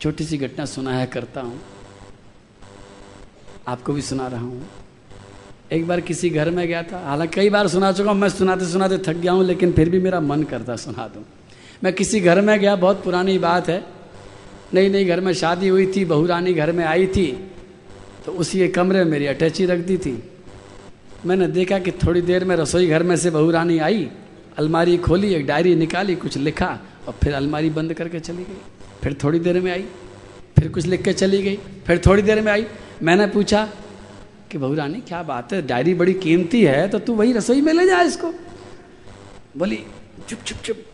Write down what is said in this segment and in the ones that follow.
छोटी सी घटना सुनाया करता हूँ। आपको भी सुना रहा हूँ। एक बार किसी घर में गया था। हालाँकि कई बार सुना चुका हूँ, मैं सुनाते सुनाते थक गया हूँ, लेकिन फिर भी मेरा मन करता सुना दूँ। मैं किसी घर में गया, बहुत पुरानी बात है। नई नई घर में शादी हुई थी, बहू रानी घर में आई थी तो उसी एक कमरे में मेरी अटैची रख दी थी। मैंने देखा कि थोड़ी देर में रसोई घर में से बहू रानी आई, अलमारी खोली, एक डायरी निकाली, कुछ लिखा, और फिर अलमारी बंद करके चली गई। फिर थोड़ी देर में आई, फिर कुछ लिख के चली गई। फिर थोड़ी देर में आई, मैंने पूछा कि बहू रानी, क्या बात है? डायरी बड़ी कीमती है तो तू वही रसोई में ले जा इसको। बोली, चुप चुप चुप।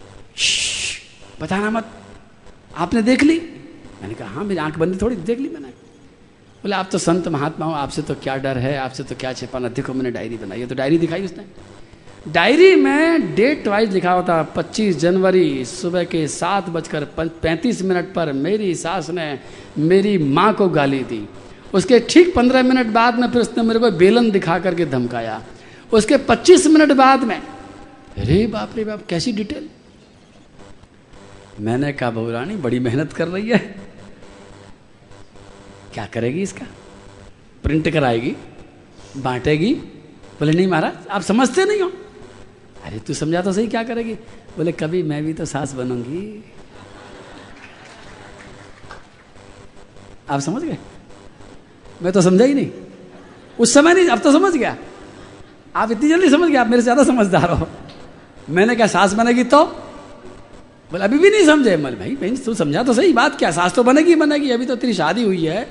बताना मत। आपने देख ली? मैंने कहा हाँ मेरी आँख बंदी थोड़ी देख ली मैंने। बोले, आप तो संत महात्मा हो, आपसे तो क्या डर है, आपसे तो क्या छिपाना। देखो, मैंने डायरी बनाई है तो डायरी दिखाई उसने। डायरी में डेट वाइज लिखा था 25 जनवरी सुबह के सात बजकर पैंतीस मिनट पर मेरी सास ने मेरी माँ को गाली दी। उसके ठीक पंद्रह मिनट बाद में फिर उसने मेरे को बेलन दिखा करके धमकाया। उसके पच्चीस मिनट बाद में, अरे बाप रे बाप, कैसी डिटेल? मैंने कहा, बहू रानी, बड़ी मेहनत कर रही है। क्या करेगी इसका? प्रिंट कराएगी? बांटेगी? बोले, नहीं महाराज, आप समझते नहीं हो। अरे तू समझा तो सही क्या करेगी? बोले, कभी मैं भी तो सास बनूँगी। आप समझ गए? मैं तो समझा ही नहीं। उस समय नहीं, अब तो समझ गया। आप इतनी जल्दी समझ गए, आप मेरे से ज़्यादा समझदार हो। मैंने क्या सास बनेगी तो? बोले, अभी भी नहीं समझे। बोले, भाई बहन तू समझा तो सही बात क्या, सास तो बनेगी बनेगी। अभी तो तेरी शादी हुई है।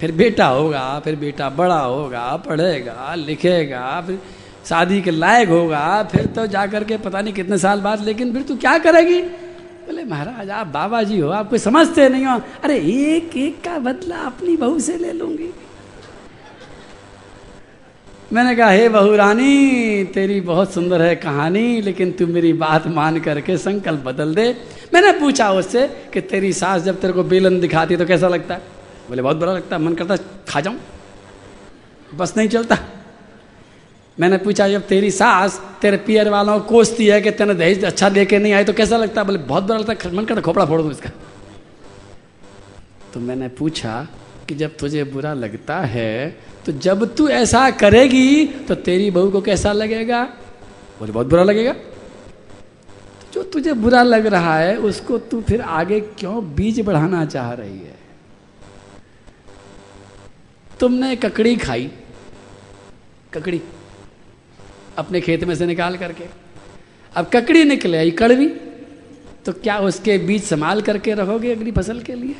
फिर बेटा होगा, फिर बेटा बड़ा होगा, पढ़ेगा, लिखेगा, फिर शादी के लायक होगा, फिर तो जा करके पता नहीं कितने साल बाद, लेकिन फिर तू क्या करेगी? बोले, महाराज, आप बाबा जी हो, आप कोई समझते नहीं हो। अरे, एक एक का बदला अपनी बहू से ले लूँगी। मैंने कहा, हे बहू रानी, तेरी बहुत सुंदर है कहानी, लेकिन तू मेरी बात मान करके संकल्प बदल दे। मैंने पूछा उससे कि, तेरी सास जब तेरे को बेलन दिखाती तो कैसा लगता है? बोले, बहुत बुरा लगता है, मन करता खा जाऊँ। बस नहीं चलता। मैंने पूछा, जब तेरी सास तेरे पियर वालों को कोसती है कि तेने दहेज अच्छा लेके नहीं आए तो कैसा लगता? है बोले, बहुत बुरा लगता है, मन करता खोपड़ा फोड़ दू इसका। तो मैंने पूछा कि जब तुझे बुरा लगता है तो जब तू ऐसा करेगी तो तेरी बहू को कैसा लगेगा? बोले, बहुत बुरा लगेगा। जो तुझे बुरा लग रहा है, उसको तू फिर आगे क्यों बीज बढ़ाना चाह रही है? तुमने ककड़ी खाई। ककड़ी। अपने खेत में से निकाल करके। अब ककड़ी निकले, आई कड़वी तो क्या उसके बीज संभाल करके रहोगे अगली फ़सल के लिए?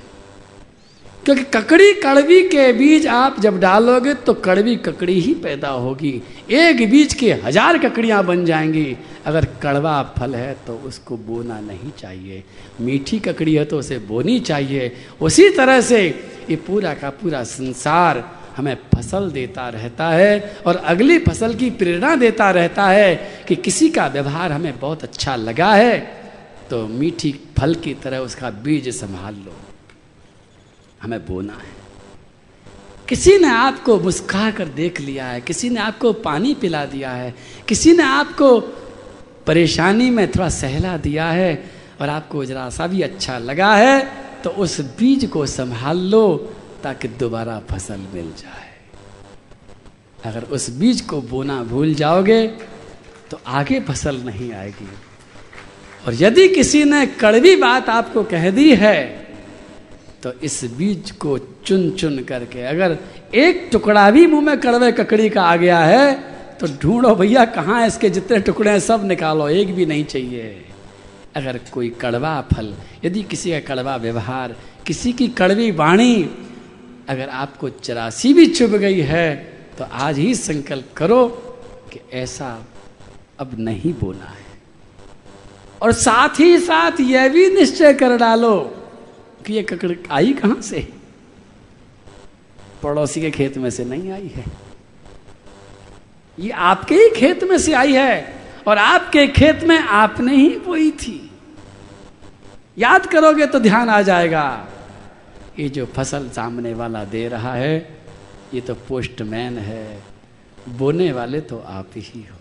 क्योंकि ककड़ी, कड़वी के बीज आप जब डालोगे तो कड़वी ककड़ी ही पैदा होगी। एक बीज के हज़ार ककड़ियाँ बन जाएँगी। अगर कड़वा फल है तो उसको बोना नहीं चाहिए। मीठी ककड़ी है तो उसे बोनी चाहिए। उसी तरह से ये पूरा का पूरा संसार हमें फ़सल देता रहता है और अगली फ़सल की प्रेरणा देता रहता है कि किसी का व्यवहार हमें बहुत अच्छा लगा है तो मीठी फल की तरह उसका बीज संभाल लो। हमें बोना है। किसी ने आपको मुस्का कर देख लिया है, किसी ने आपको पानी पिला दिया है, किसी ने आपको परेशानी में थोड़ा सहला दिया है और आपको जरा सा भी अच्छा लगा है तो उस बीज को संभाल लो। ताकि दोबारा फ़सल मिल जाए। अगर उस बीज को बोना भूल जाओगे तो आगे फ़सल नहीं आएगी। और यदि किसी ने कड़वी बात आपको कह दी है तो इस बीज को चुन चुन करके अगर एक टुकड़ा भी मुँह में कड़वे ककड़ी का आ गया है तो ढूंढो भैया, कहाँ इसके जितने टुकड़े हैं, सब निकालो, एक भी नहीं चाहिए। अगर कोई कड़वा फल, यदि किसी का कड़वा व्यवहार, किसी की कड़वी वाणी अगर आपको चरासी भी चुभ गई है तो आज ही संकल्प करो कि ऐसा अब नहीं बोना है। और साथ ही साथ यह भी निश्चय कर डालो कि ये ककड़ आई कहाँ से? पड़ोसी के खेत में से नहीं आई है। ये आपके ही खेत में से आई है, और आपके खेत में आपने ही बोई थी। याद करोगे तो ध्यान आ जाएगा। ये जो फ़सल सामने वाला दे रहा है, ये तो पोस्टमैन है। बोने वाले तो आप ही हो।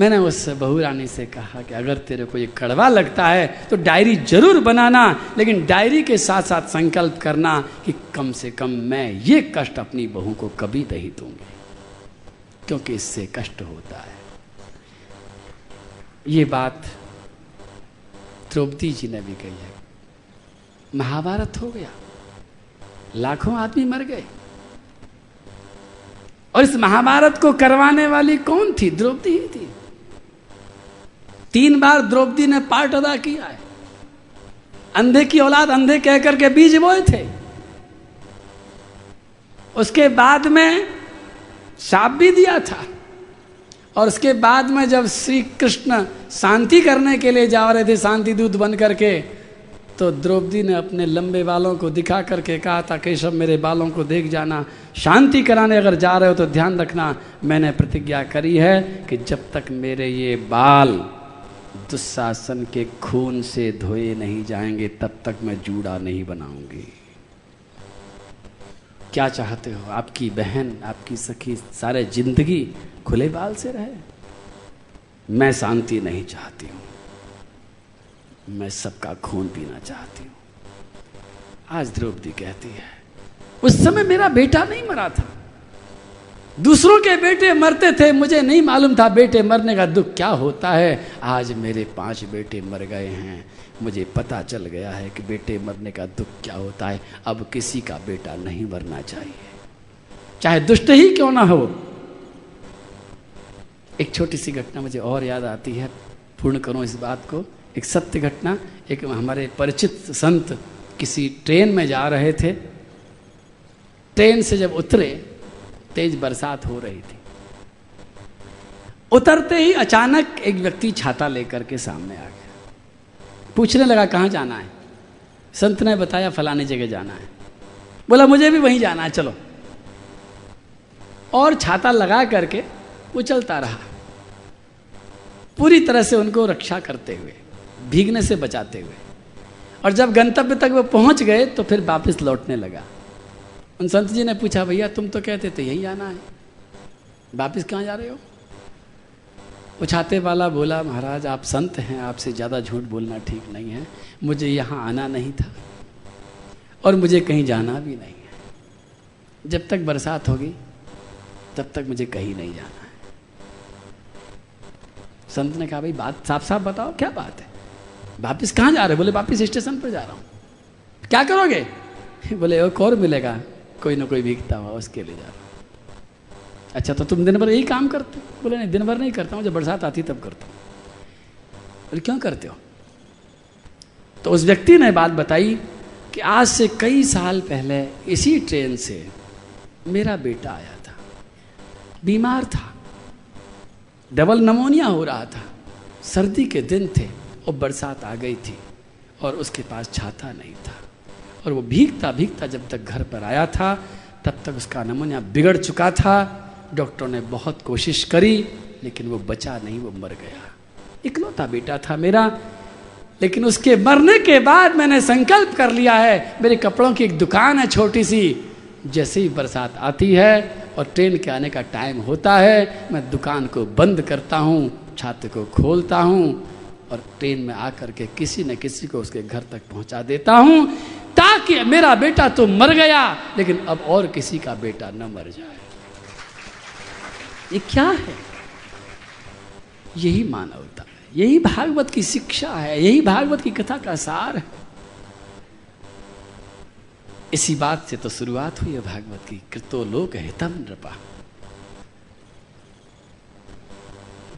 मैंने उस बहू रानी से कहा कि अगर तेरे को ये कड़वा लगता है तो डायरी ज़रूर बनाना, लेकिन डायरी के साथ साथ संकल्प करना कि कम से कम मैं ये कष्ट अपनी बहू को कभी नहीं दूँगी, क्योंकि इससे कष्ट होता है। ये बात द्रौपदी जी ने भी कही है। महाभारत हो गया। लाखों आदमी मर गए। और इस महाभारत को करवाने वाली कौन थी? द्रौपदी ही थी। तीन बार द्रौपदी ने पार्ट अदा किया है। अंधे की औलाद अंधे कहकर के बीज बोए थे। उसके बाद में साप भी दिया था। और उसके बाद में जब श्री कृष्ण शांति करने के लिए जा रहे थे, शांति दूत बन करके तो द्रौपदी ने अपने लंबे बालों को दिखा करके कहा था, केशव, मेरे बालों को देख जाना। शांति कराने अगर जा रहे हो तो ध्यान रखना। मैंने प्रतिज्ञा करी है कि जब तक मेरे ये बाल दुशासन के खून से धोए नहीं जाएँगे, तब तक मैं जूड़ा नहीं बनाऊँगी। क्या चाहते हो? आपकी बहन, आपकी सखी सारे ज़िंदगी खुले बाल से रहे? मैं शांति नहीं चाहती हूँ। मैं सबका खून पीना चाहती हूँ। आज द्रौपदी कहती है, उस समय मेरा बेटा नहीं मरा था। दूसरों के बेटे मरते थे, मुझे नहीं मालूम था बेटे मरने का दुख क्या होता है। आज मेरे पाँच बेटे मर गए हैं। मुझे पता चल गया है कि बेटे मरने का दुख क्या होता है। अब किसी का बेटा नहीं मरना चाहिए। चाहे दुष्ट ही क्यों ना हो। एक छोटी सी घटना मुझे और याद आती है। पूर्ण करो इस बात को। एक सत्य घटना, एक हमारे परिचित संत किसी ट्रेन में जा रहे थे। ट्रेन से जब उतरे, तेज बरसात हो रही थी। उतरते ही अचानक एक व्यक्ति छाता लेकर के सामने आ गया। पूछने लगा, कहाँ जाना है? संत ने बताया, फलाने जगह जाना है। बोला, मुझे भी वहीं जाना है, चलो। और छाता लगा करके वो चलता रहा। पूरी तरह से उनको रक्षा करते हुए। भीगने से बचाते हुए। और जब गंतव्य तक वो पहुँच गए तो फिर वापस लौटने लगा। उन संत जी ने पूछा, भैया, तुम तो कहते थे यही आना है। वापस कहाँ जा रहे हो? उछाते वाला बोला, महाराज, आप संत हैं, आपसे ज़्यादा झूठ बोलना ठीक नहीं है। मुझे यहाँ आना नहीं था। और मुझे कहीं जाना भी नहीं है। जब तक बरसात होगी, तब तक मुझे कहीं नहीं जाना है। संत ने कहा, भाई, बात साफ़ साफ़ बताओ, क्या बात है? वापिस कहाँ जा रहे बोले, वापिस स्टेशन पर जा रहा हूँ। क्या करोगे? बोले, एक और मिलेगा। कोई ना कोई भीगता हुआ उसके लिए जा रहा हूँ। अच्छा तो तुम दिन भर यही काम करते बोले, नहीं, दिन भर नहीं करता हूँ। जब बरसात आती तब करता हूँ। बोले, क्यों करते हो? तो उस व्यक्ति ने बात बताई कि आज से कई साल पहले इसी ट्रेन से मेरा बेटा आया था। बीमार था। डबल नमोनिया हो रहा था। सर्दी के दिन थे। और बरसात आ गई थी और उसके पास छाता नहीं था। और वो भीगता भीगता जब तक घर पर आया था, तब तक उसका नमूनिया बिगड़ चुका था। डॉक्टर ने बहुत कोशिश करी, लेकिन वो बचा नहीं, वो मर गया। इकलौता बेटा था मेरा, लेकिन उसके मरने के बाद मैंने संकल्प कर लिया है, मेरे कपड़ों की एक दुकान है छोटी सी, जैसे ही बरसात आती है और ट्रेन के आने का टाइम होता है, मैं दुकान को बंद करता हूँ, छात्र को खोलता हूँ और ट्रेन में आकर के किसी न किसी को उसके घर तक पहुँचा देता हूँ, ताकि मेरा बेटा तो मर गया, लेकिन अब और किसी का बेटा न मर जाए। ये क्या है? यही मानवता है, यही भागवत की शिक्षा है, यही भागवत की कथा का सार है। इसी बात से तो शुरुआत हुई है भागवत की, कृतो लोक हितम नृपा।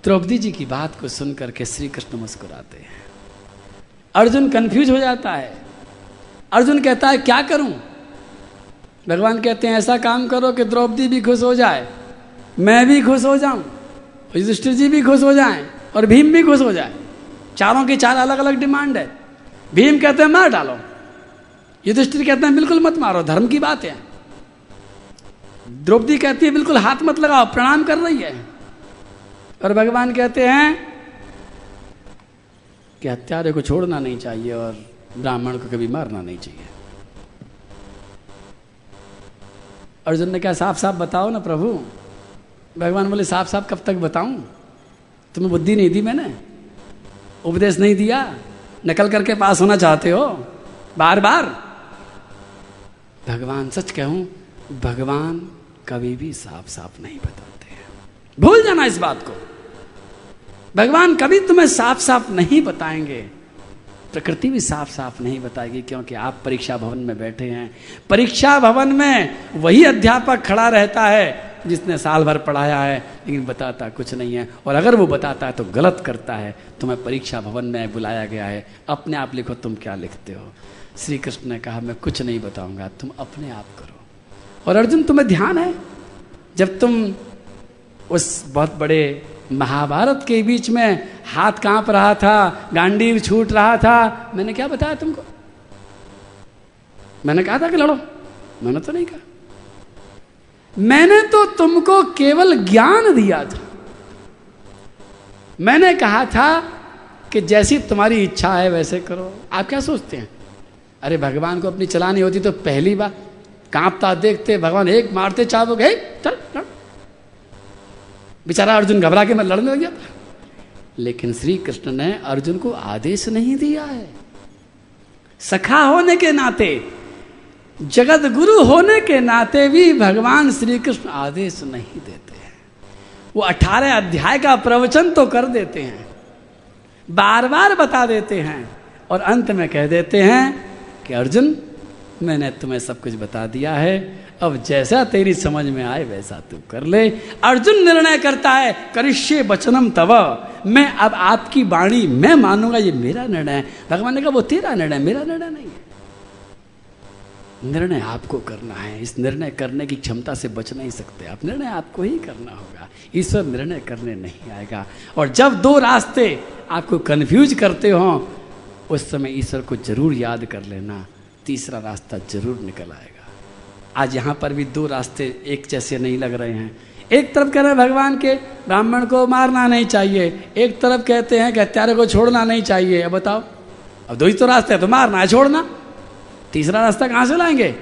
द्रौपदी जी की बात को सुनकर के श्री कृष्ण मुस्कुराते हैं। अर्जुन कंफ्यूज हो जाता है। अर्जुन कहता है, क्या करूँ? भगवान कहते हैं, ऐसा काम करो कि द्रौपदी भी खुश हो जाए, मैं भी खुश हो जाऊँ, युधिष्ठिर जी भी खुश हो जाएँ और भीम भी खुश हो जाए। चारों की चार अलग अलग डिमांड है। भीम कहते हैं, मार डालो। युधिष्ठिर कहते हैं, बिल्कुल मत मारो, धर्म की बात है। द्रौपदी कहती है, बिल्कुल हाथ मत लगाओ, प्रणाम कर रही है। और भगवान कहते हैं कि हत्यारे को छोड़ना नहीं चाहिए और ब्राह्मण को कभी मारना नहीं चाहिए। अर्जुन ने कहा साफ़ साफ़ बताओ ना प्रभु। भगवान बोले साफ़ साफ़ कब तक बताऊँ? तुम्हें बुद्धि नहीं दी मैंने। उपदेश नहीं दिया। नकल करके पास होना चाहते हो। बार बार भगवान, सच कहूँ, भगवान कभी भी साफ़ साफ़ नहीं बताते हैं। भूल जाना इस बात को। भगवान कभी तुम्हें साफ़ साफ़ नहीं बताएँगे। प्रकृति भी साफ़ साफ़ नहीं बताएगी क्योंकि आप परीक्षा भवन में बैठे हैं। परीक्षा भवन में वही अध्यापक खड़ा रहता है जिसने साल भर पढ़ाया है, लेकिन बताता कुछ नहीं है। और अगर वो बताता है तो गलत करता है। तुम्हें परीक्षा भवन में बुलाया गया है। अपने आप लिखो, तुम क्या लिखते हो? श्री कृष्ण ने कहा, मैं कुछ नहीं बताऊँगा। तुम अपने आप करो। और अर्जुन, तुम्हें ध्यान है? जब तुम उस बहुत बड़े महाभारत के बीच में हाथ काँप रहा था, गांडीव छूट रहा था। मैंने क्या बताया तुमको? मैंने कहा था कि लड़ो। मैंने तो नहीं कहा। मैंने तो तुमको केवल ज्ञान दिया था। मैंने कहा था कि जैसी तुम्हारी इच्छा है वैसे करो। आप क्या सोचते हैं? अरे भगवान को अपनी चलानी होती तो पहली बार कांपता, देखते, भगवान एक मारते चाहो गए चल, लड़। बेचारा अर्जुन घबरा के मैं लड़ने लग गया। लेकिन श्री कृष्ण ने अर्जुन को आदेश नहीं दिया है। सखा होने के नाते जगत गुरु होने के नाते भी भगवान श्री कृष्ण आदेश नहीं देते हैं। वो अठारह अध्याय का प्रवचन तो कर देते हैं बार बार बता देते हैं और अंत में कह देते हैं कि अर्जुन, मैंने तुम्हें सब कुछ बता दिया है अब जैसा तेरी समझ में आए वैसा तू कर ले। अर्जुन निर्णय करता है, करिष्य बचनम तव। मैं अब आपकी वाणी मैं मानूँगा, ये मेरा निर्णय। है भगवान ने कहा, वो तेरा निर्णय, मेरा निर्णय नहीं है। निर्णय आपको करना है। इस निर्णय करने की क्षमता से बच नहीं सकते। आप निर्णय आपको ही करना होगा। ईश्वर निर्णय करने नहीं आएगा। और जब दो रास्ते आपको कन्फ्यूज़ करते हो, उस समय ईश्वर को ज़रूर याद कर लेना। तीसरा रास्ता ज़रूर निकल आएगा। आज यहाँ पर भी दो रास्ते एक जैसे नहीं लग रहे हैं। एक तरफ़ कह रहे हैं भगवान के ब्राह्मण को मारना नहीं चाहिए। एक तरफ़ कहते हैं कि हत्यारे को छोड़ना नहीं चाहिए। अब बताओ, अब दो ही तो रास्ते है तो मारना है, छोड़ना। तीसरा रास्ता कहाँ से लाएँगे?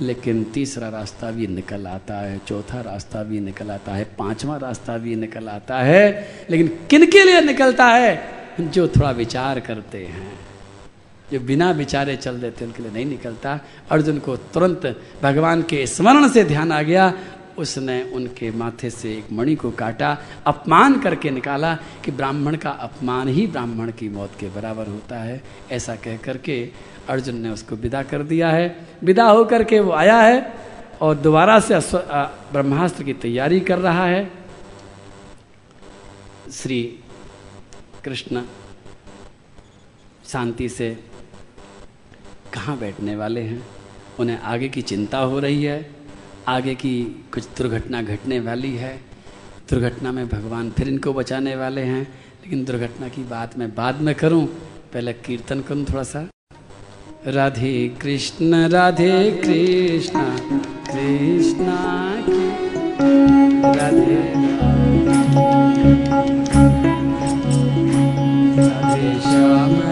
लेकिन तीसरा रास्ता भी निकल आता है, चौथा रास्ता भी निकल आता है, पांचवा रास्ता भी निकल आता है। लेकिन किन के लिए निकलता है? जो थोड़ा विचार करते हैं। जो बिना विचारे चल देते, उनके लिए नहीं निकलता। अर्जुन को तुरंत भगवान के स्मरण से ध्यान आ गया। उसने उनके माथे से एक मणि को काटा, अपमान करके निकाला कि ब्राह्मण का अपमान ही ब्राह्मण की मौत के बराबर होता है। ऐसा कह करके अर्जुन ने उसको विदा कर दिया है। विदा होकर के वो आया है और दोबारा से ब्रह्मास्त्र की तैयारी कर रहा है। श्री कृष्ण शांति से कहाँ बैठने वाले हैं? उन्हें आगे की चिंता हो रही है? आगे की कुछ दुर्घटना घटने वाली है? दुर्घटना में भगवान फिर इनको बचाने वाले हैं? लेकिन दुर्घटना की बात मैं बाद में करूँ? पहले कीर्तन करूँ थोड़ा सा राधे कृष्ण राधे कृष्ण कृष्ण राधे। राधे श्याम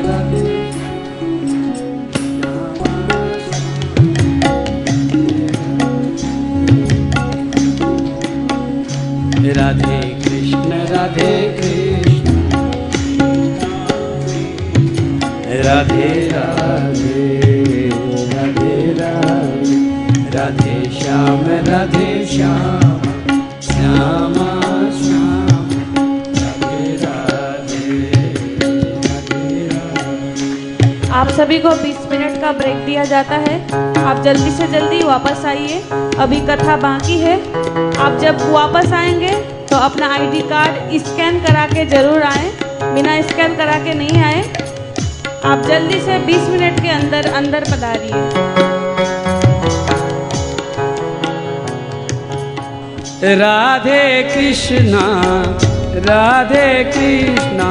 राधे कृष्ण राधे कृष्ण। राधे राधे राधे राधे। राधे श्याम राधे श्याम। श्याम श्याम। राधे राधे राधे आप सभी को 20 मिनट का ब्रेक दिया जाता है। आप जल्दी से जल्दी वापस आइए। अभी कथा बाकी है। आप जब वापस आएँगे तो अपना आईडी कार्ड स्कैन करा के ज़रूर आए। बिना स्कैन करा के नहीं आए। आप जल्दी से 20 मिनट के अंदर अंदर पधारिए। राधे कृष्णा राधे कृष्णा।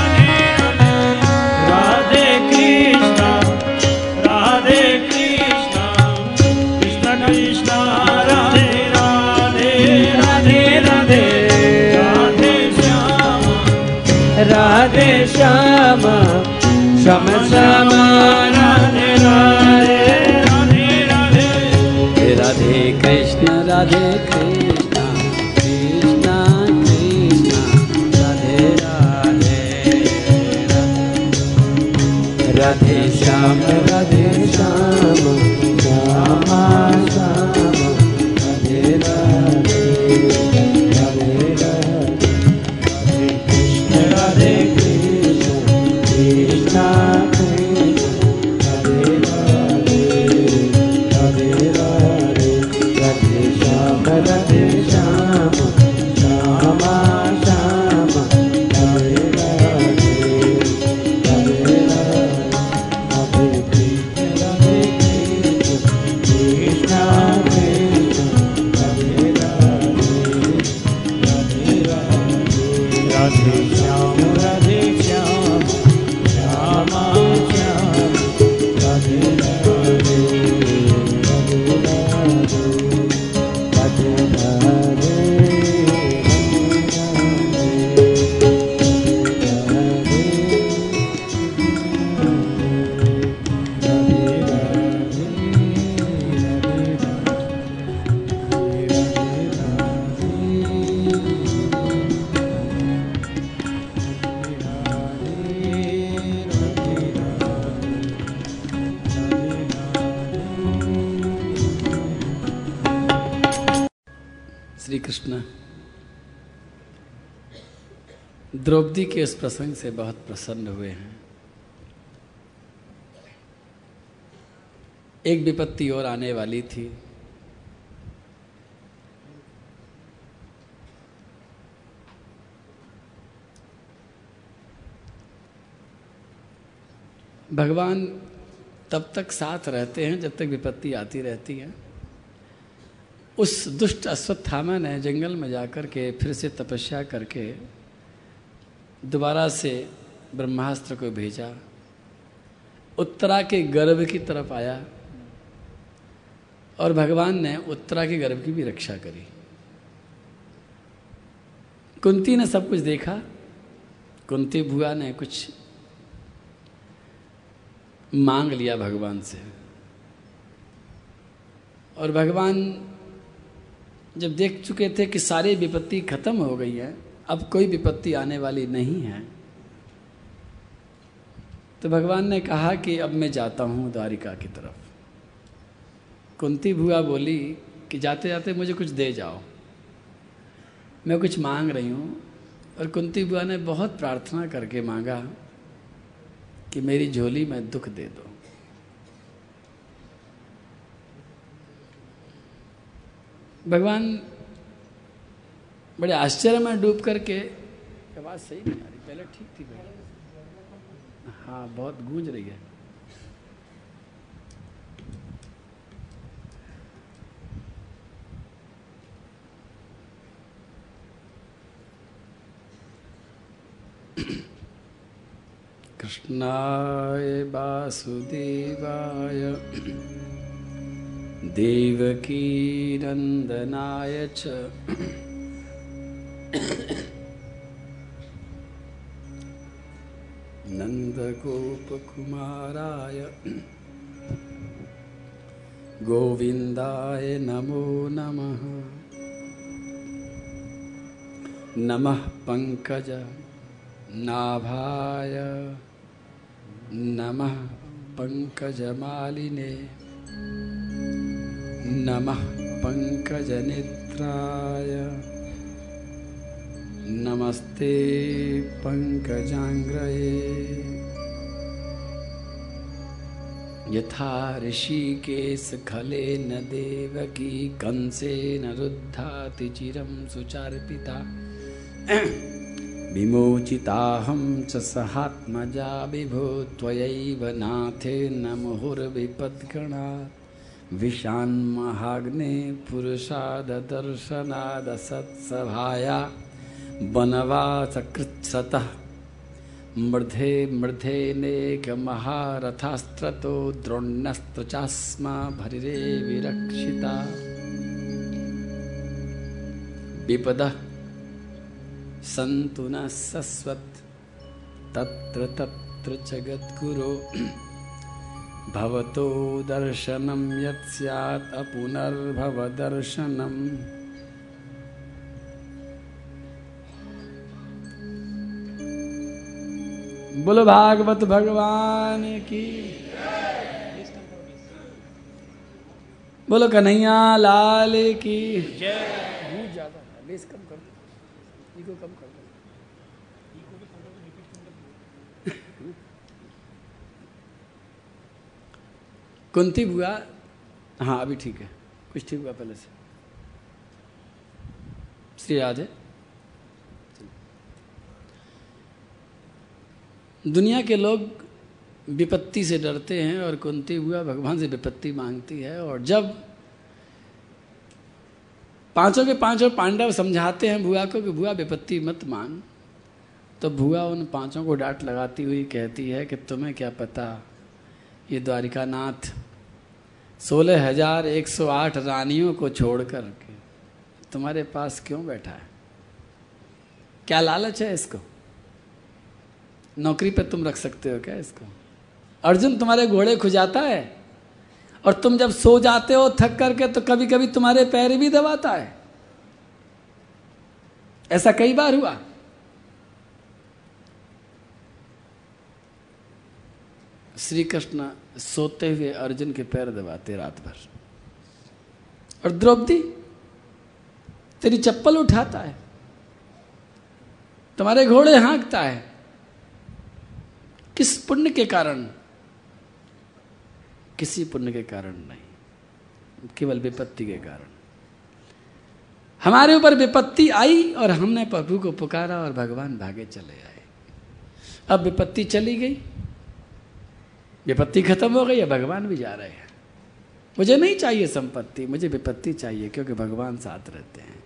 श्याम श्याम श्याम राधे राधे राधे राधे। राधे कृष्ण राधे कृष्ण कृष्ण कृष्ण, राधे राधे राधे। श्याम राधे श्याम राधे राधे द्रौपदी के इस प्रसंग से बहुत प्रसन्न हुए हैं। एक विपत्ति और आने वाली थी। भगवान तब तक साथ रहते हैं, जब तक विपत्ति आती रहती है। उस दुष्ट अश्वत्थामा ने जंगल में जाकर के फिर से तपस्या करके दोबारा से ब्रह्मास्त्र को भेजा, उत्तरा के गर्भ की तरफ़ आया और भगवान ने उत्तरा के गर्भ की भी रक्षा करी। कुंती ने सब कुछ देखा, कुंती भुआ ने कुछ मांग लिया भगवान से। और भगवान जब देख चुके थे कि सारी विपत्ति खत्म हो गई है अब कोई विपत्ति आने वाली नहीं है। तो भगवान ने कहा कि अब मैं जाता हूँ द्वारिका की तरफ़। कुंती भुआ बोली कि जाते जाते मुझे कुछ दे जाओ। मैं कुछ मांग रही हूँ और कुंती बुआ ने बहुत प्रार्थना करके मांगा कि मेरी झोली में दुख दे दो। भगवान बड़े आश्चर्य में डूब करके आवाज़ सही नहीं आ रही, पहले ठीक थी पहले हाँ बहुत गूंज रही है। कृष्णाय वासुदेवाय, देवकीनन्दनाय च। नन्दगोपकुमाराय गोविन्दाय नमो नमः। नमः पङ्कज नाभाय। नमः पङ्कजमालिने। नमः पङ्कजनेत्राय। नमस्ते पङ्कजाङ्ग्रये यथा ऋषिकेशखलेन देवकी कंसेन रुद्धाति चिरं सुचार्पिता। विमोचिताहं च सहात्मजा विभो त्वयैव नाथेन मुहुर्विपद्गणात् विषान्महाग्ने पुरुषाददर्शनादसत्सभाया वनवासकृत्सतः मृधे मृधेनेकमहारथास्त्रतो द्रोण्यस्त्र चास्मा भरिरे विरक्षिता। विपदः सन्तु न सस्वत्। तत्र तत्र जगद्गुरो भवतो दर्शनं यत् स्यात् अपुनर्भवदर्शनम् बोलो भागवत भगवान की। बोलो कन्हैया लाल की। कुंती बुआ? हाँ अभी ठीक है। कुछ ठीक हुआ पहले से। श्री राधे। दुनिया के लोग विपत्ति से डरते हैं और कुंती हुआ भगवान से विपत्ति मांगती है और जब पाँचों के पाँचों पांडव समझाते हैं बुआ को कि बुआ विपत्ति मत मांग तो बुआ उन पाँचों को डांट लगाती हुई कहती है कि तुम्हें क्या पता ये द्वारिका नाथ सोलह हज़ार एक सौ आठ रानियों को छोड़ कर के तुम्हारे पास क्यों बैठा है? क्या लालच है इसको? नौकरी पे तुम रख सकते हो क्या इसको? अर्जुन तुम्हारे घोड़े खुजाता है और तुम जब सो जाते हो थक करके तो कभी कभी तुम्हारे पैर भी दबाता है। ऐसा कई बार हुआ। श्री कृष्ण सोते हुए अर्जुन के पैर दबाते रात भर। और द्रौपदी, तेरी चप्पल उठाता है। तुम्हारे घोड़े हाँकता है। किस पुण्य के कारण? किसी पुण्य के कारण नहीं, केवल विपत्ति के कारण। हमारे ऊपर विपत्ति आई और हमने प्रभु को पुकारा और भगवान भागे चले आए। अब विपत्ति चली गई। विपत्ति खत्म हो गई है भगवान भी जा रहे हैं। मुझे नहीं चाहिए संपत्ति, मुझे विपत्ति चाहिए क्योंकि भगवान साथ रहते हैं।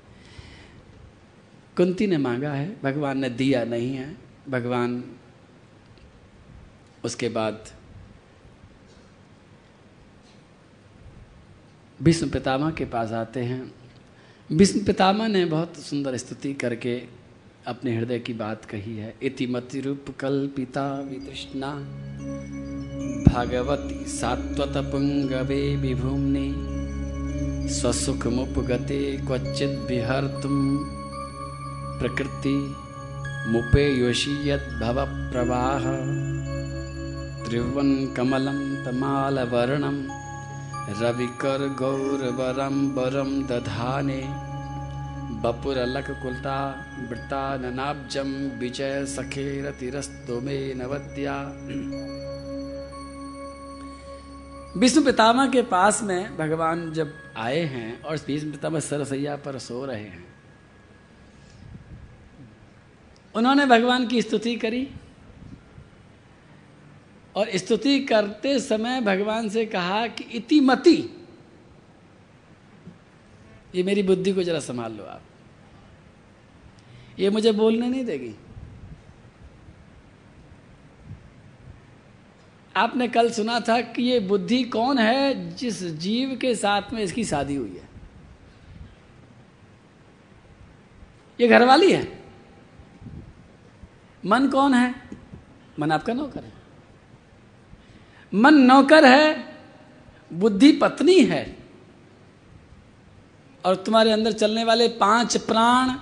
कुंती ने मांगा है, भगवान ने दिया नहीं है, भगवान उसके बाद भीष्म पितामह के पास आते हैं। भीष्म पितामह ने बहुत सुंदर स्तुति करके अपने हृदय की बात कही है। इति मति रूप कल्पिता वितृष्णा, भगवती सात्वत पुंगवे विभूमि स्वसुख मुपगते क्वचित विहर्तुम, प्रकृति मुपे योषीयत भव प्रवाह त्रिवन कमलं तमालवर्णं रविकर गौरवरं वरं दधाने, बपुरलककुलता वृत्ता ननाब्जं विजय सखेरतिरस्तु मे नवद्या विष्णु पितामह के पास में भगवान जब आए हैं और विष्णु पितामह सरसैया पर सो रहे हैं, उन्होंने भगवान की स्तुति करी। और स्तुति करते समय भगवान से कहा कि इति मति। ये मेरी बुद्धि को जरा संभाल लो आप। ये मुझे बोलने नहीं देगी। आपने कल सुना था कि ये बुद्धि कौन है जिस जीव के साथ में इसकी शादी हुई है? ये घरवाली है। मन कौन है? मन आपका नौकर है। मन नौकर है, बुद्धि पत्नी है। और तुम्हारे अंदर चलने वाले पाँच प्राण,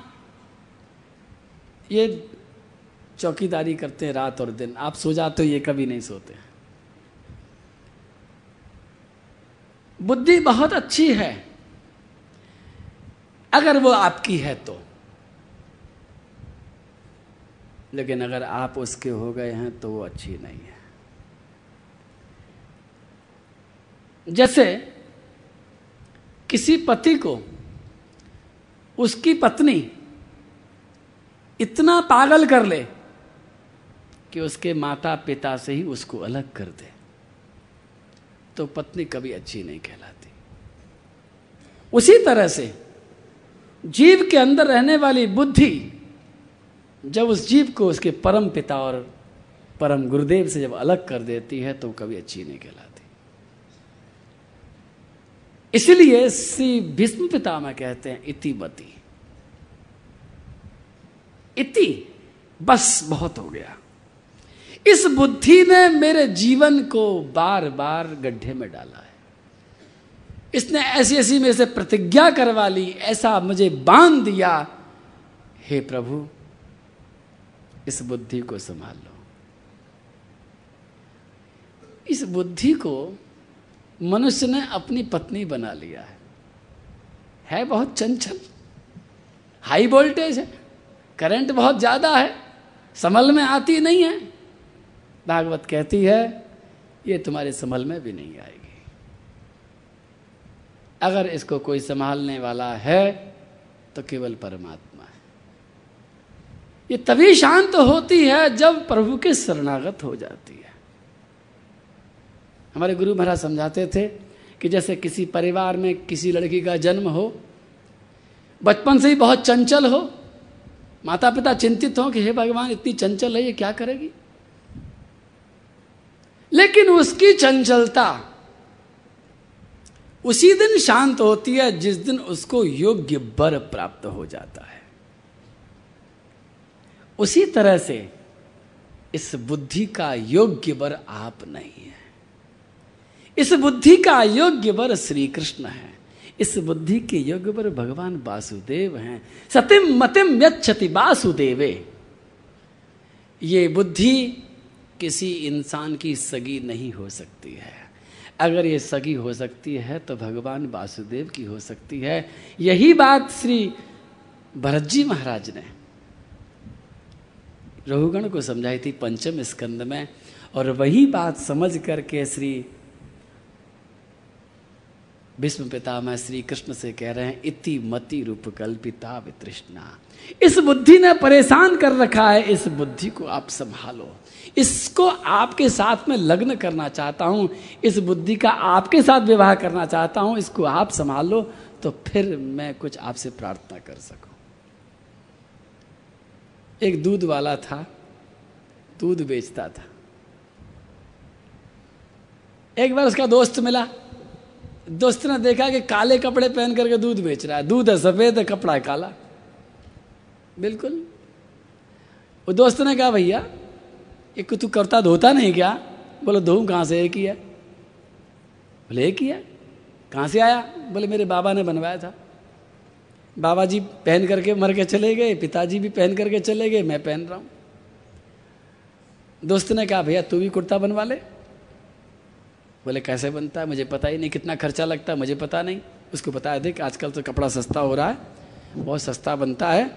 ये चौकीदारी करते हैं रात और दिन। आप सो जाते हो, ये कभी नहीं सोते। बुद्धि बहुत अच्छी है। अगर वो आपकी है तो। लेकिन अगर आप उसके हो गए हैं तो वो अच्छी नहीं है। जैसे किसी पति को उसकी पत्नी इतना पागल कर ले कि उसके माता पिता से ही उसको अलग कर दे तो पत्नी कभी अच्छी नहीं कहलाती। उसी तरह से जीव के अंदर रहने वाली बुद्धि जब उस जीव को उसके परम पिता और परम गुरुदेव से जब अलग कर देती है तो कभी अच्छी नहीं कहलाती। इसलिए श्री भीष्म पितामह कहते हैं, इति बती इति बस बहुत हो गया। इस बुद्धि ने मेरे जीवन को बार बार गड्ढे में डाला है। इसने ऐसी ऐसी मेरे से प्रतिज्ञा करवा ली, ऐसा मुझे बाँध दिया। हे प्रभु, इस बुद्धि को संभाल लो। इस बुद्धि को मनुष्य ने अपनी पत्नी बना लिया है। है बहुत चंचल। हाई वोल्टेज है। करंट बहुत ज़्यादा है। समल में आती नहीं है। भागवत कहती है, ये तुम्हारे संभल में भी नहीं आएगी। अगर इसको कोई संभालने वाला है तो केवल परमात्मा है। ये तभी शांत होती है जब प्रभु के शरणागत हो जाती है। हमारे गुरु महाराज समझाते थे कि जैसे किसी परिवार में किसी लड़की का जन्म हो, बचपन से ही बहुत चंचल हो माता पिता चिंतित हो कि हे भगवान, इतनी चंचल है, ये क्या करेगी? लेकिन उसकी चंचलता उसी दिन शांत होती है, जिस दिन उसको योग्य बर प्राप्त हो जाता है। उसी तरह से इस बुद्धि का योग्य बर आप नहीं है। इस बुद्धि का योग्य वर श्री कृष्ण है। इस बुद्धि के योग्य बर भगवान वासुदेव हैं। सतिम मतिम यति वासुदेवे। ये बुद्धि किसी इंसान की सगी नहीं हो सकती है। अगर ये सगी हो सकती है तो भगवान वासुदेव की हो सकती है। यही बात श्री भरत जी महाराज ने रघुगण को समझाई थी पंचम स्कंद में, और वही बात समझ करके श्री भीष्म पितामह श्री कृष्ण से कह रहे हैं, इति मति रूप कल्पिता वितृष्णा। इस बुद्धि ने परेशान कर रखा है, इस बुद्धि को आप संभालो। इसको आपके साथ में लग्न करना चाहता हूँ, इस बुद्धि का आपके साथ विवाह करना चाहता हूँ, इसको आप संभालो तो फिर मैं कुछ आपसे प्रार्थना कर सकूँ। एक दूध वाला था, दूध बेचता था। एक बार उसका दोस्त मिला दोस्त ने देखा कि काले कपड़े पहन करके दूध बेच रहा है। दूध है, सफ़ेद है, कपड़ा है काला। बिल्कुल। वो दोस्त ने कहा, भैया, एक तू करता धोता नहीं क्या? बोले धो कहाँ से? एक ही है। बोले, एक ही है? कहाँ से आया? बोले, मेरे बाबा ने बनवाया था। बाबा जी पहन करके मर के चले गए, पिताजी भी पहन करके चले गए, मैं पहन रहा हूँ। दोस्त ने कहा, भैया, तू भी कुर्ता बनवा ले। बोले, कैसे बनता है? मुझे पता ही नहीं, कितना खर्चा लगता है, मुझे पता नहीं। उसको बताया देख, आजकल तो कपड़ा सस्ता हो रहा है, बहुत सस्ता बनता है।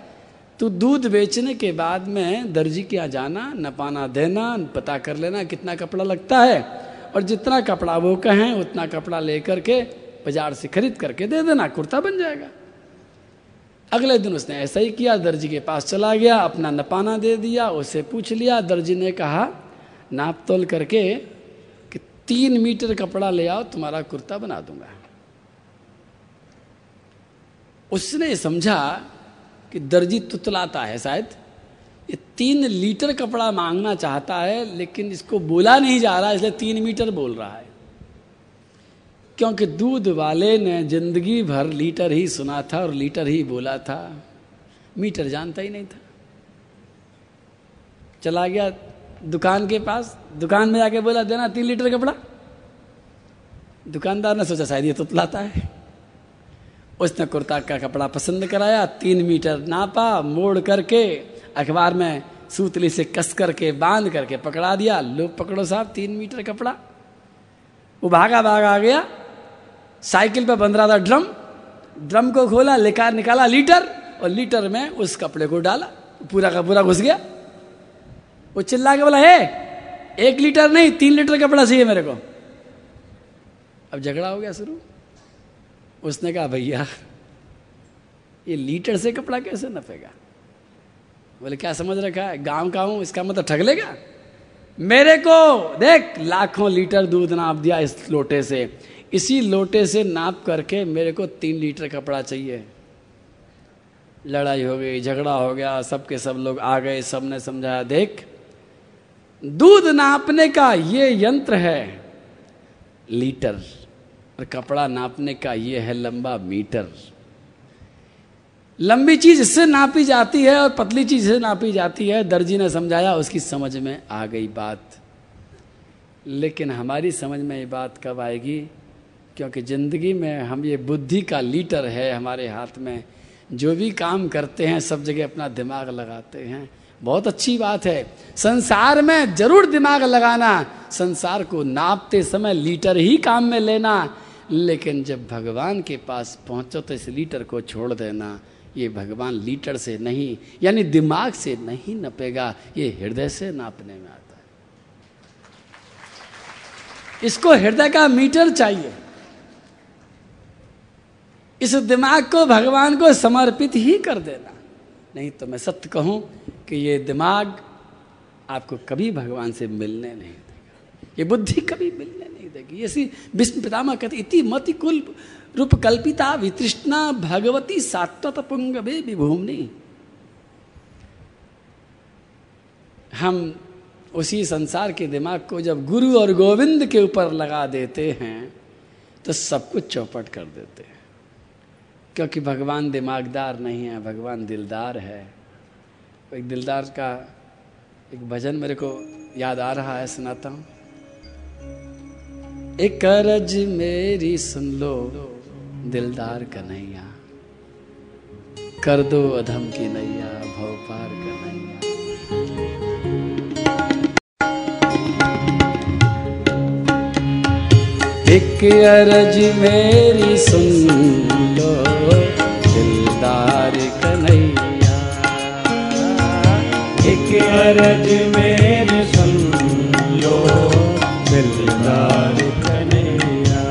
तो दूध बेचने के बाद में दर्जी के यहाँ जाना नपाना देना पता कर लेना कितना कपड़ा लगता है। और जितना कपड़ा वो कहें, उतना कपड़ा लेकर के बाज़ार से खरीद करके दे देना, कुर्ता बन जाएगा। अगले दिन उसने ऐसा ही किया, दर्जी के पास चला गया, अपना नपाना दे दिया, उसे पूछ लिया, दर्जी ने कहा नाप तोल करके तीन मीटर कपड़ा ले आओ, तुम्हारा कुर्ता बना दूँगा। उसने समझा कि दर्जी तुतलाता है शायद। ये तीन लीटर कपड़ा मांगना चाहता है, लेकिन इसको बोला नहीं जा रहा, इसलिए तीन मीटर बोल रहा है। क्योंकि दूध वाले ने ज़िंदगी भर लीटर ही सुना था और लीटर ही बोला था। मीटर जानता ही नहीं था। चला गया दुकान के पास, दुकान में जाके बोला, देना तीन लीटर कपड़ा। दुकानदार ने सोचा, शायद ये तुतलाता है। उसने कुर्ता का कपड़ा पसंद कराया, तीन मीटर नापा, मोड़ करके अखबार में सूतली से कस करके, बाँध करके पकड़ा दिया। लो, पकड़ो साहब, तीन मीटर कपड़ा। वो भागा भागा आ गया। साइकिल पे बंध रहा था ड्रम। ड्रम को खोला, लेकर निकाला लीटर और लीटर में उस कपड़े को डाला। पूरा का पूरा घुस गया। वो चिल्ला के बोला, है, एक लीटर नहीं, तीन लीटर कपड़ा चाहिए मेरे को. अब झगड़ा हो गया शुरू। उसने कहा, भैया, ये लीटर से कपड़ा कैसे नफेगा? बोले, क्या समझ रखा है? गाँव का हूँ, इसका मतलब ठग लेगा? मेरे को, देख, लाखों लीटर दूध नाप दिया इस लोटे से। इसी लोटे से नाप करके मेरे को तीन लीटर कपड़ा चाहिए। लड़ाई हो गई, झगड़ा हो गया, सबके सब लोग आ गए, सबने समझाया, देख दूध नापने का ये यंत्र है लीटर और कपड़ा नापने का ये है लंबा मीटर। लंबी चीज़ इससे नापी जाती है और पतली चीज़ से नापी जाती है। दर्जी ने समझाया, उसकी समझ में आ गई बात। लेकिन हमारी समझ में ये बात कब आएगी? क्योंकि ज़िंदगी में हम ये बुद्धि का लीटर है हमारे हाथ में। जो भी काम करते हैं, सब जगह अपना दिमाग लगाते हैं। बहुत अच्छी बात है। संसार में ज़रूर दिमाग लगाना, संसार को नापते समय लीटर ही काम में लेना, लेकिन जब भगवान के पास पहुंचो तो इस लीटर को छोड़ देना। ये भगवान लीटर से नहीं, यानी दिमाग से नहीं नपेगा, ये हृदय से नापने में आता है। इसको हृदय का मीटर चाहिए। इस दिमाग को भगवान को समर्पित ही कर देना। नहीं तो मैं सत्य कहूँ कि ये दिमाग आपको कभी भगवान से मिलने नहीं देगा। ये बुद्धि कभी मिलने नहीं देगी। ऐसी विष्णु पितामह कहते, इति मति कुल रूप कल्पिता वितृष्णा भगवती सात्वत पुंग पुंगवे विभूमि। हम उसी संसार के दिमाग को जब गुरु और गोविंद के ऊपर लगा देते हैं तो सब कुछ चौपट कर देते हैं। क्योंकि भगवान दिमागदार नहीं है, भगवान दिलदार है। एक दिलदार का एक भजन मेरे को याद आ रहा है, सुनाता हूँ। एक करज मेरी सुन लो, दिलदार कन्हैया। कर दो अधम की नैया भव पार कन्हैया। एक अरज मेरी सुन लो अरज मेरे सुन लो, दिलदार कन्हैया।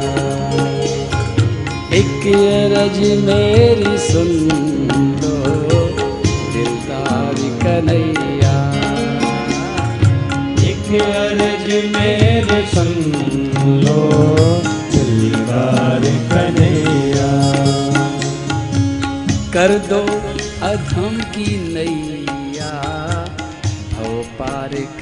एक अरज मेरी सुन लो, दिलदार कन्हैया। एक अरज मेरे सुन लो, दिलदार कन्हैया। कर दो अधम की नैया।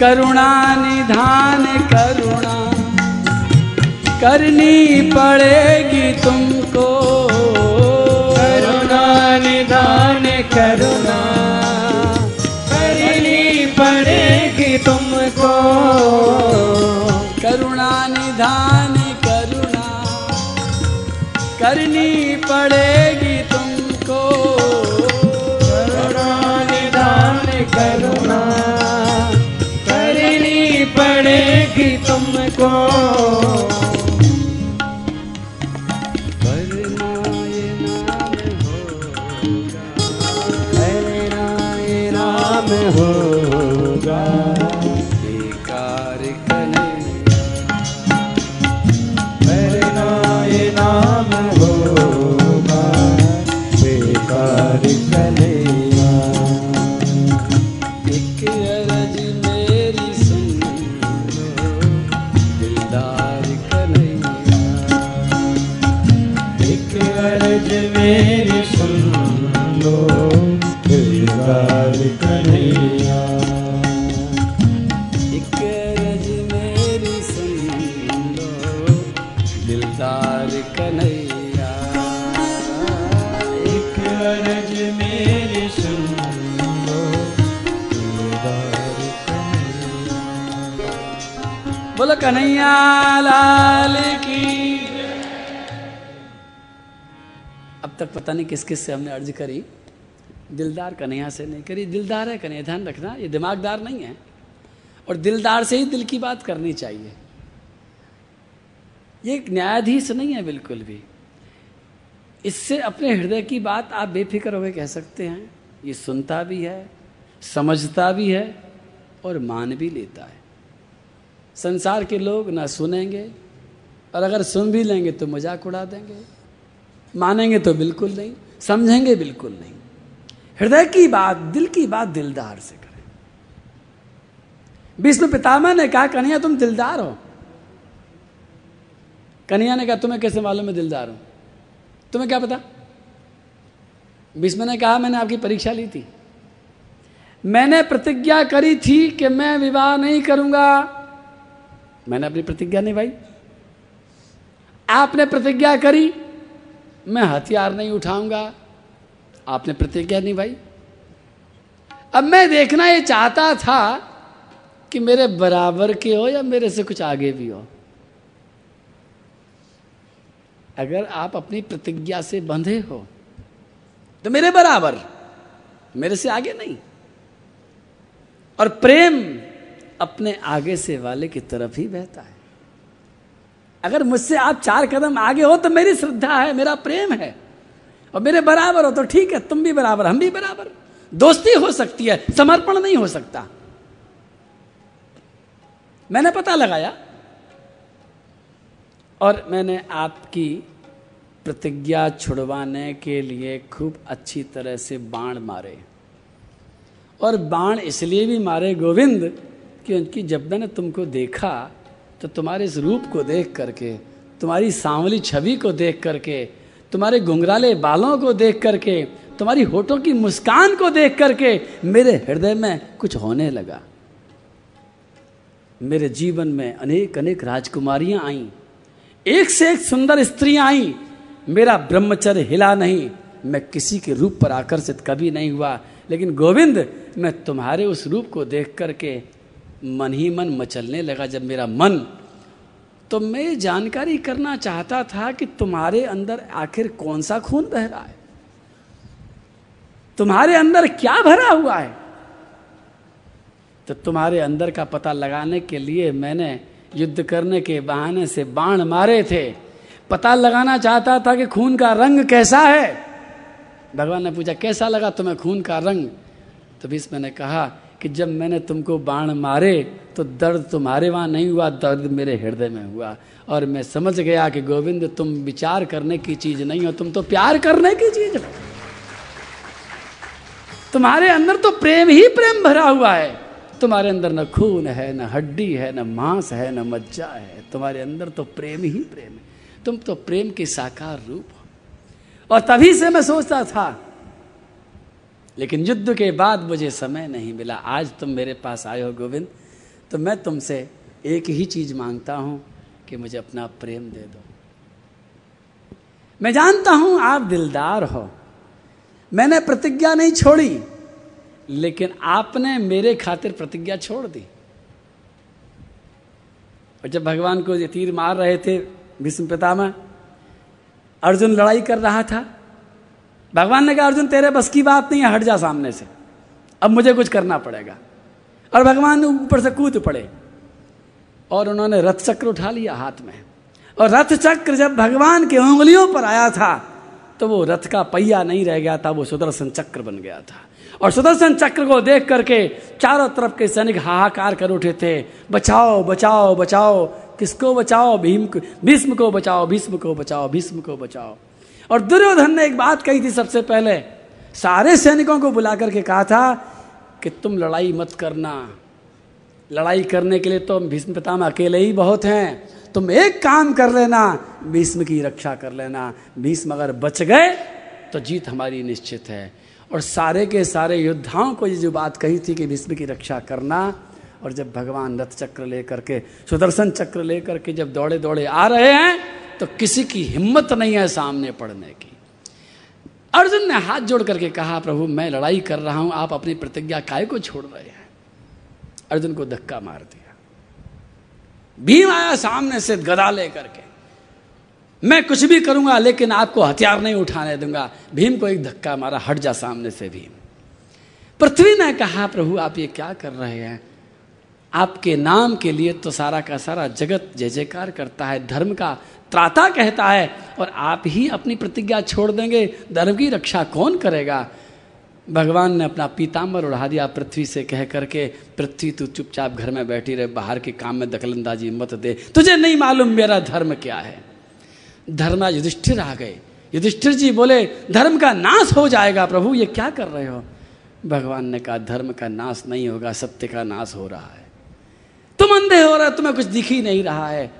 करुणा निधान करुणा। करनी पड़ेगी तुमको। करुणा निधान करुणा। करनी पड़ेगी तुमको। करुणा निधान करुणा। करनी पड़ेगी किस किस से हमने अर्ज़ करी? दिलदार कन्हैया से नहीं करी। दिलदार है कन्हैया ध्यान रखना, ये दिमागदार नहीं है। और दिलदार से ही दिल की बात करनी चाहिए। ये एक न्यायाधीश नहीं है बिल्कुल भी। इससे अपने हृदय की बात आप बेफिक्र होकर कह सकते हैं। ये सुनता भी है, समझता भी है और मान भी लेता है। संसार के लोग ना सुनेंगे और अगर सुन भी लेंगे तो मज़ाक उड़ा देंगे। मानेंगे तो बिल्कुल नहीं, समझेंगे बिल्कुल नहीं। हृदय की बात, दिल की बात दिलदार से करें। विष्णु पितामह ने कहा, कन्हैया, तुम दिलदार हो। कन्हैया ने कहा, तुम्हें कैसे मालूम है दिलदार हूँ? तुम्हें क्या पता? भीष्म ने कहा, मैंने आपकी परीक्षा ली थी। मैंने प्रतिज्ञा करी थी कि मैं विवाह नहीं करूँगा। मैंने अपनी प्रतिज्ञा निभाई। आपने प्रतिज्ञा करी मैं हथियार नहीं उठाऊँगा। आपने प्रतिज्ञा निभाई अब मैं देखना ये चाहता था कि मेरे बराबर के हो या मेरे से कुछ आगे भी हो। अगर आप अपनी प्रतिज्ञा से बंधे हो तो मेरे बराबर, मेरे से आगे नहीं। और प्रेम अपने आगे से वाले की तरफ़ ही बहता है। अगर मुझसे आप चार कदम आगे हो तो मेरी श्रद्धा है, मेरा प्रेम है। और मेरे बराबर हो तो ठीक है, तुम भी बराबर, हम भी बराबर। दोस्ती हो सकती है, समर्पण नहीं हो सकता। मैंने पता लगाया और मैंने आपकी प्रतिज्ञा छुड़वाने के लिए खूब अच्छी तरह से बाण मारे। और बाण इसलिए भी मारे गोविंद कि उनकी जब मैंने तुमको देखा तो तुम्हारे इस रूप को देख करके, तुम्हारी सांवली छवि को देख करके, तुम्हारे घुंघराले बालों को देख करके, तुम्हारी होठों की मुस्कान को देख करके मेरे हृदय में कुछ होने लगा। मेरे जीवन में अनेक अनेक राजकुमारियाँ आईं। एक से एक सुंदर स्त्रियाँ आई। मेरा ब्रह्मचर्य हिला नहीं। मैं किसी के रूप पर आकर्षित कभी नहीं हुआ। लेकिन गोविंद, मैं तुम्हारे उस रूप को देख करके मन ही मन मचलने लगा जब मेरा मन तो मैं जानकारी करना चाहता था कि तुम्हारे अंदर आखिर कौन सा खून बह रहा है? तुम्हारे अंदर क्या भरा हुआ है? तो तुम्हारे अंदर का पता लगाने के लिए मैंने युद्ध करने के बहाने से बाण मारे थे। पता लगाना चाहता था कि खून का रंग कैसा है। भगवान ने पूछा, कैसा लगा तुम्हें खून का रंग? तो भीष्म ने कहा कि जब मैंने तुमको बाण मारे तो दर्द तुम्हारे वहाँ नहीं हुआ, दर्द मेरे हृदय में हुआ। और मैं समझ गया कि गोविंद, तुम विचार करने की चीज़ नहीं हो, तुम तो प्यार करने की चीज़ हो। तुम्हारे अंदर तो प्रेम ही प्रेम भरा हुआ है। तुम्हारे अंदर न खून है, न हड्डी है, न मांस है, न मज्जा है। तुम्हारे अंदर तो प्रेम ही प्रेम है। तुम तो प्रेम के साकार रूप हो। और तभी से मैं सोचता था लेकिन युद्ध के बाद मुझे समय नहीं मिला। आज तुम मेरे पास आए हो गोविंद तो मैं तुमसे एक ही चीज़ माँगता हूँ कि मुझे अपना प्रेम दे दो। मैं जानता हूँ आप दिलदार हो। मैंने प्रतिज्ञा नहीं छोड़ी, लेकिन आपने मेरे खातिर प्रतिज्ञा छोड़ दी। और जब भगवान को ये तीर मार रहे थे भीष्म पितामह, अर्जुन लड़ाई कर रहा था भगवान ने कहा, अर्जुन, तेरे बस की बात नहीं है, हट जा सामने से। अब मुझे कुछ करना पड़ेगा। और भगवान ऊपर से कूद पड़े और उन्होंने रथ चक्र उठा लिया हाथ में। और रथ चक्र जब भगवान के उंगलियों पर आया था तो वो रथ का पहिया नहीं रह गया था, वो सुदर्शन चक्र बन गया था। और सुदर्शन चक्र को देख करके चारों तरफ़ के सैनिक हाहाकार कर उठे थे, बचाओ बचाओ बचाओ, किसको बचाओ? भीम को, भीष्म को बचाओ, भीष्म को बचाओ, भीष्म को बचाओ। और दुर्योधन ने एक बात कही थी सबसे पहले। सारे सैनिकों को बुला करके कहा था कि तुम लड़ाई मत करना। लड़ाई करने के लिए तो भीष्म पितामह अकेले ही बहुत हैं। तुम एक काम कर लेना, भीष्म की रक्षा कर लेना। भीष्म अगर बच गए तो जीत हमारी निश्चित है। और सारे के सारे योद्धाओं को ये जो बात कही थी कि भीष्म की रक्षा करना, और जब भगवान रथ चक्र लेकर के, सुदर्शन चक्र लेकर के जब दौड़े दौड़े आ रहे हैं तो किसी की हिम्मत नहीं है सामने पड़ने की। अर्जुन ने हाथ जोड़ करके कहा, प्रभु, मैं लड़ाई कर रहा हूँ, आप अपनी प्रतिज्ञा काय को छोड़ रहे हैं? अर्जुन को धक्का मार दिया। भीम आया सामने से गदा लेकर के, मैं कुछ भी करूँगा, लेकिन आपको हथियार नहीं उठाने दूँगा। भीम को एक धक्का मारा, हट जा सामने से भीम। पृथ्वी ने कहा, प्रभु, आप ये क्या कर रहे हैं? आपके नाम के लिए तो सारा का सारा जगत जय जयकार करता है, धर्म का त्राता कहता है, और आप ही अपनी प्रतिज्ञा छोड़ देंगे, धर्म की रक्षा कौन करेगा? भगवान ने अपना पीताम्बर उड़ा दिया, पृथ्वी से कह करके, पृथ्वी तू चुपचाप घर में बैठी रहे, बाहर के काम में दखलंदाजी मत दे। तुझे नहीं मालूम मेरा धर्म क्या है। धर्मा युधिष्ठिर आ गए। युधिष्ठिर जी बोले, धर्म का नाश हो जाएगा प्रभु, ये क्या कर रहे हो? भगवान ने कहा, धर्म का नाश नहीं होगा, सत्य का नाश हो रहा है। तुम अंधे हो रहे तुम्हें कुछ दिख ही नहीं रहा है।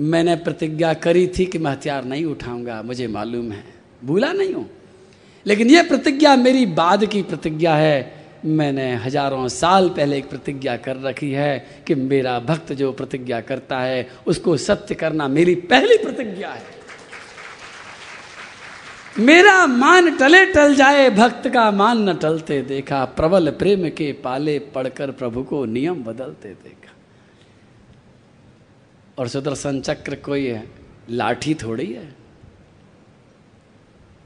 मैंने प्रतिज्ञा करी थी कि मैं हथियार नहीं उठाऊँगा, मुझे मालूम है। भूला नहीं हूँ। लेकिन यह प्रतिज्ञा मेरी बाद की प्रतिज्ञा है। मैंने हज़ारों साल पहले एक प्रतिज्ञा कर रखी है कि मेरा भक्त जो प्रतिज्ञा करता है, उसको सत्य करना मेरी पहली प्रतिज्ञा है। मेरा मान टले टल जाए, भक्त का मान न टलते देखा, प्रबल प्रेम के पाले पढ़कर प्रभु को नियम बदलते देखा। और सुदर्शन चक्र कोई है, लाठी थोड़ी है।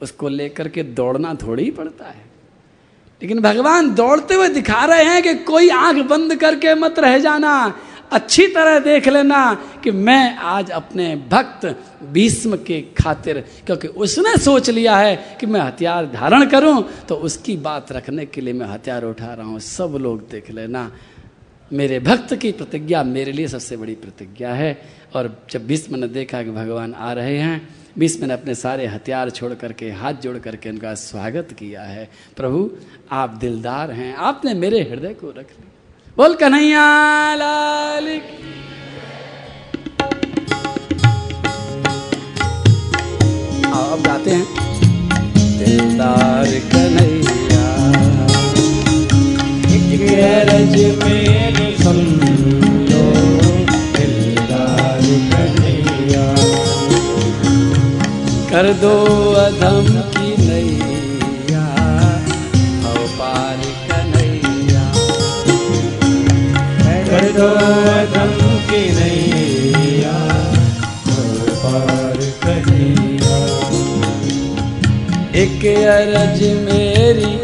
उसको लेकर के दौड़ना थोड़ी ही पड़ता है। लेकिन भगवान दौड़ते हुए दिखा रहे हैं कि कोई आँख बंद करके मत रह जाना, अच्छी तरह देख लेना कि मैं आज अपने भक्त भीष्म के खातिर, क्योंकि उसने सोच लिया है कि मैं हथियार धारण करूँ तो उसकी बात रखने के लिए मैं हथियार उठा रहा हूँ। सब लोग देख लेना मेरे भक्त की प्रतिज्ञा मेरे लिए सबसे बड़ी प्रतिज्ञा है। और जब भीष्म ने देखा कि भगवान आ रहे हैं, भीष्म ने अपने सारे हथियार छोड़ करके, हाथ जोड़ करके उनका स्वागत किया है। प्रभु, आप दिलदार हैं। आपने मेरे हृदय को रख लिया। बोल, कन्हैया लाल। अब गाते हैं। दिलदार कन्हैया गरज मेरी कर दो अधम की नैया पार कन्हैया कर दो अधम की नैया पार कन्हैया एक अरज मेरी